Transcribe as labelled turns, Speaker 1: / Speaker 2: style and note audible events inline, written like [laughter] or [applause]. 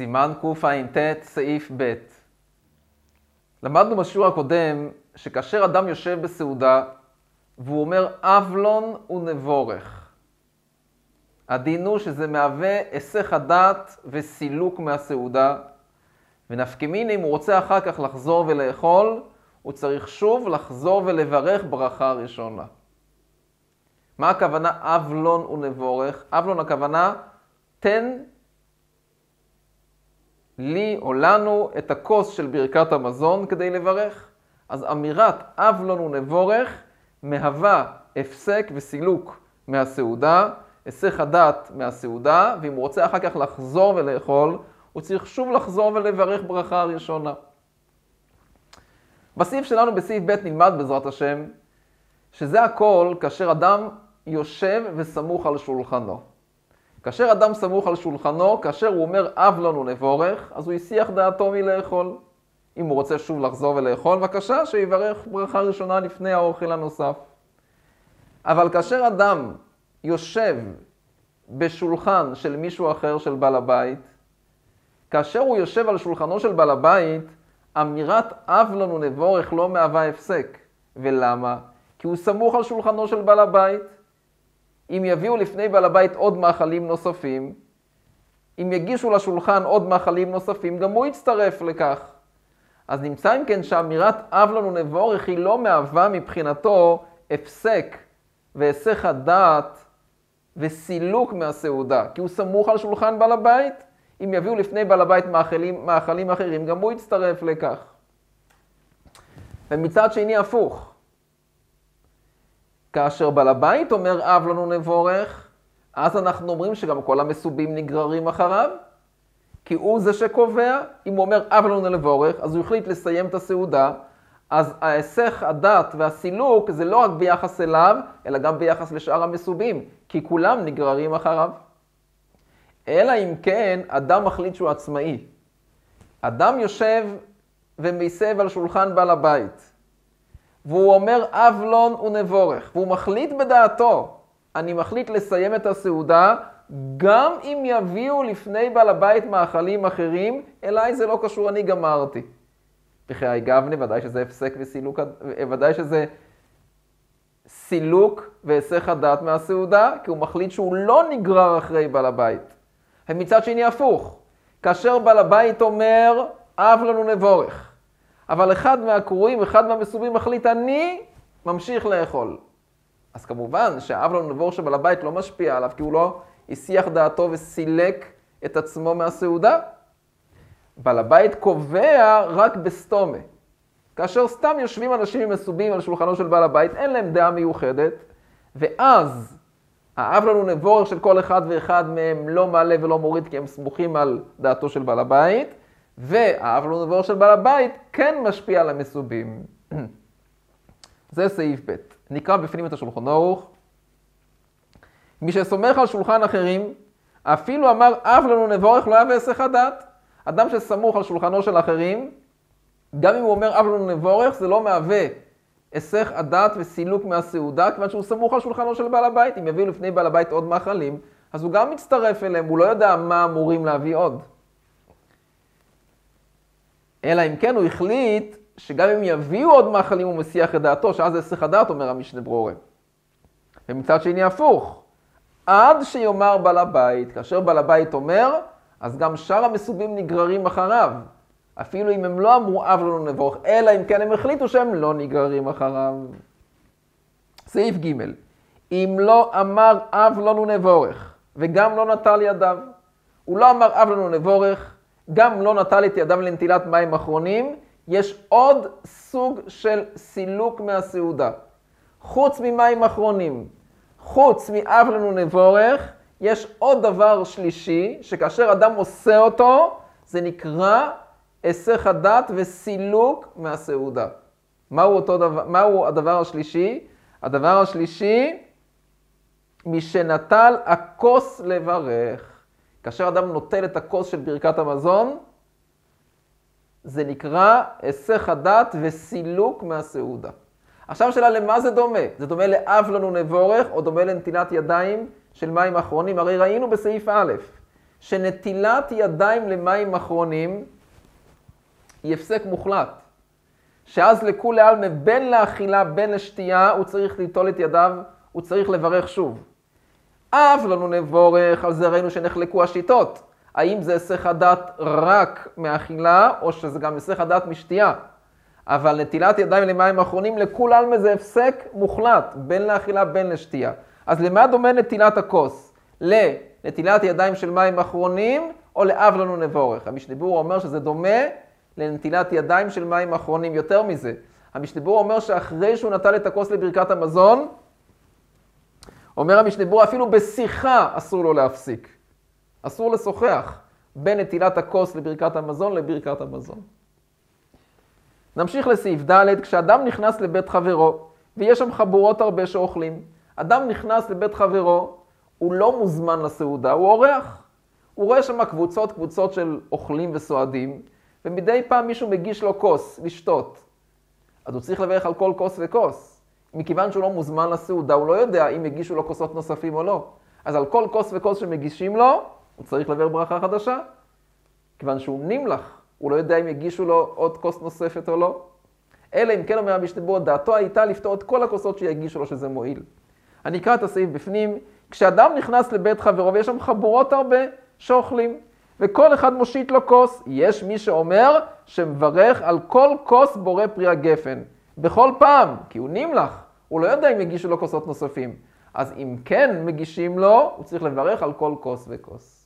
Speaker 1: סימן קע"ט, סעיף ב'. למדנו בשיעור הקודם שכאשר אדם יושב בסעודה והוא אומר אבלון ונבורך, הדין הוא שזה מהווה היסח הדעת וסילוק מהסעודה, ונפקמיני אם הוא רוצה אחר כך לחזור ולאכול, הוא צריך שוב לחזור ולברך ברכה ראשונה. מה הכוונה אבלון ונבורך? אבלון הכוונה תן לי או לנו את הכוס של ברכת המזון כדי לברך. אז אמירת אבלון ונבורך מהווה הפסק וסילוק מהסעודה, היסח הדעת מהסעודה, ואם הוא רוצה אחר כך לחזור ולאכול, הוא צריך שוב לחזור ולברך ברכה הראשונה. בסעיף שלנו, בסעיף ב', נלמד בעזרת השם, שזה הכל כאשר אדם יושב וסמוך על שולחנו. כאשר אדם סמוך על שולחנו, כאשר הוא אומר אב לנו נבורך, אז הוא הסיח דעתו מלאכול. אם הוא רוצה שוב לחזור ולאכול, בבקשה, שיברך ברכה ראשונה לפני האוכל הנוסף. אבל כאשר אדם יושב בשולחן של מישהו אחר, של בעל הבית, כאשר הוא יושב על שולחנו של בעל הבית, אמירת אב לנו נבורך לא מהווה הפסק. ולמה? כי הוא סמוך על שולחנו של בעל הבית. אם יביאו לפני בעל הבית עוד מאכלים נוספים, אם יגישו לשולחן עוד מאכלים נוספים, גם הוא יצטרף לכך. אז נמצא אם כן שאמירת אב לנו נבורך היא לא מהווה מבחינתו הפסק והיסח הדעת וסילוק מהסעודה, כי הוא סמוך על שולחן בעל הבית. אם יביאו לפני בעל הבית מאכלים, מאכלים אחרים, גם הוא יצטרף לכך. ומצד שני הפוך, כאשר בעל הבית אומר אב לנו נבורך, אז אנחנו אומרים שגם כל המסובים נגררים אחריו, כי הוא זה שקובע, אם הוא אומר אב לנו נבורך, אז הוא החליט לסיים את הסעודה, אז ההיסח הדת והסילוק זה לא רק ביחס אליו, אלא גם ביחס לשאר המסובים, כי כולם נגררים אחריו. אלא אם כן, אדם מחליט שהוא עצמאי. אדם יושב ומסב על שולחן בעל הבית. והוא אומר אבלון ונבורך, והוא מחליט בדעתו, אני מחליט לסיים את הסעודה, גם אם יביאו לפני בעל הבית מאכלים אחרים, אליי זה לא קשור, אני גמרתי. בחיי גבני, ודאי שזה הפסק וסילוק, ודאי שזה סילוק והיסח הדעת מהסעודה, כי הוא מחליט שהוא לא נגרר אחרי בעל הבית. ומצד שני הפוך, כאשר בעל הבית אומר, אב לנו נבורך, אבל אחד מהקרואים, אחד מהמסובים מחליט, אני ממשיך לאכול. אז כמובן שהאבלון נבור שבעל הבית לא משפיע עליו, כי הוא לא הסיח דעתו וסילק את עצמו מהסעודה. בעל הבית קובע רק בסתומה. כאשר סתם יושבים אנשים מסובים על שולחנו של בעל הבית, אין להם דעה מיוחדת, ואז האבלון הוא נבורך של כל אחד ואחד מהם לא מעלה ולא מוריד כי הם סמוכים על דעתו של בעל הבית, והאבלון נבורך של בעל הבית כן משפיע על המסובים. [clears throat] זה סעיף ב'. נקרא בפנים את השולחן ערוך. מי שסומך על שולחן אחרים, אפילו אמר אב לנו נבורך לא יהווה היסח הדעת. אדם שסמוך על שולחנו של אחרים, גם אם הוא אומר אב לנו נבורך, זה לא מהווה היסח הדעת וסילוק מהסעודה, כיוון שהוא סמוך על שולחנו של בעל הבית. אם יביאו לפני בעל הבית עוד מאכלים, אז הוא גם מצטרף אליהם, הוא לא יודע מה אמורים להביא עוד. אלא אם כן הוא החליט שגם אם יביאו עוד מאכלים הוא מסיח את דעתו, שאז זה היסח הדעת, אומר המשנה ברורה. ומצד שני הפוך, עד שיאמר בעל הבית, כאשר בעל הבית אומר, אז גם שאר המסובים נגררים אחריו. אפילו אם הם לא אמרו אב לנו נבורך, אלא אם כן הם החליטו שהם לא נגררים אחריו. סעיף ג' אם לא אמר אב לנו נבורך, וגם לא נטל ידיו, הוא לא אמר אב לנו נבורך, גם לא נטל את ידיו לנטילת מים אחרונים, יש עוד סוג של סילוק מהסעודה. חוץ ממים אחרונים, חוץ מאב לנו נבורך, יש עוד דבר שלישי, שכאשר אדם עושה אותו, זה נקרא היסח הדת וסילוק מהסעודה. מהו, אותו דבר, מהו הדבר השלישי? הדבר השלישי, משנטל הכוס לברך. כאשר אדם נוטל את הכוס של ברכת המזון, זה נקרא היסח הדת וסילוק מהסעודה. עכשיו שאלה למה זה דומה? זה דומה לאב לנו נבורך או דומה לנטילת ידיים של מים אחרונים? הרי ראינו בסעיף א', שנטילת ידיים למים אחרונים היא הפסק מוחלט. שאז לכולי עלמא, בין לאכילה, בין לשתייה, הוא צריך ליטול את ידיו, הוא צריך לברך שוב. אף לנו נבורך, על זה ראינו שנחלקו השיטות. האם זה היסח הדעת רק מאכילה, או שזה גם היסח הדעת משתייה? אבל נטילת ידיים למים אחרונים, לכול עלמא זה הפסק מוחלט, בין לאכילה בין לשתייה. אז למה דומה נטילת הכוס? לנטילת ידיים של מים אחרונים, או לאב לנו נבורך? המשנה אומר שזה דומה לנטילת ידיים של מים אחרונים. יותר מזה, המשנה אומר שאחרי שהוא נטל את הכוס לברכת המזון, אומר המשנה אפילו בשיחה אסור לו להפסיק. אסור לשוחח בין נטילת הכוס לברכת המזון לברכת המזון. נמשיך לסעיף ד', כשאדם נכנס לבית חברו, ויש שם חבורות הרבה שאוכלים, אדם נכנס לבית חברו, הוא לא מוזמן לסעודה, הוא אורח. הוא רואה שם קבוצות, קבוצות של אוכלים וסועדים, ומדי פעם מישהו מגיש לו כוס לשתות. אז הוא צריך לברך על כל כוס וכוס. מכיוון שהוא לא מוזמן לסעודה, הוא לא יודע אם יגישו לו כוסות נוספים או לא. אז על כל כוס וכוס שמגישים לו, הוא צריך לברך ברכה חדשה. כיוון שהוא נמלח, הוא לא יודע אם יגישו לו עוד כוס נוספת או לא. אלא אם כן אומר המשתבר, דעתו הייתה לפתור את כל הכוסות שיגישו לו שזה מועיל. אני אקרא את הסעיף בפנים. כשאדם נכנס לבית חברו ויש שם חבורות הרבה שאוכלים, וכל אחד מושיט לו כוס, יש מי שאומר שמברך על כל כוס בורא פרי הגפן. בכל פעם, כי הוא נמלח, הוא לא יודע אם יגישו לו כוסות נוספים. אז אם כן מגישים לו, הוא צריך לברך על כל כוס וכוס.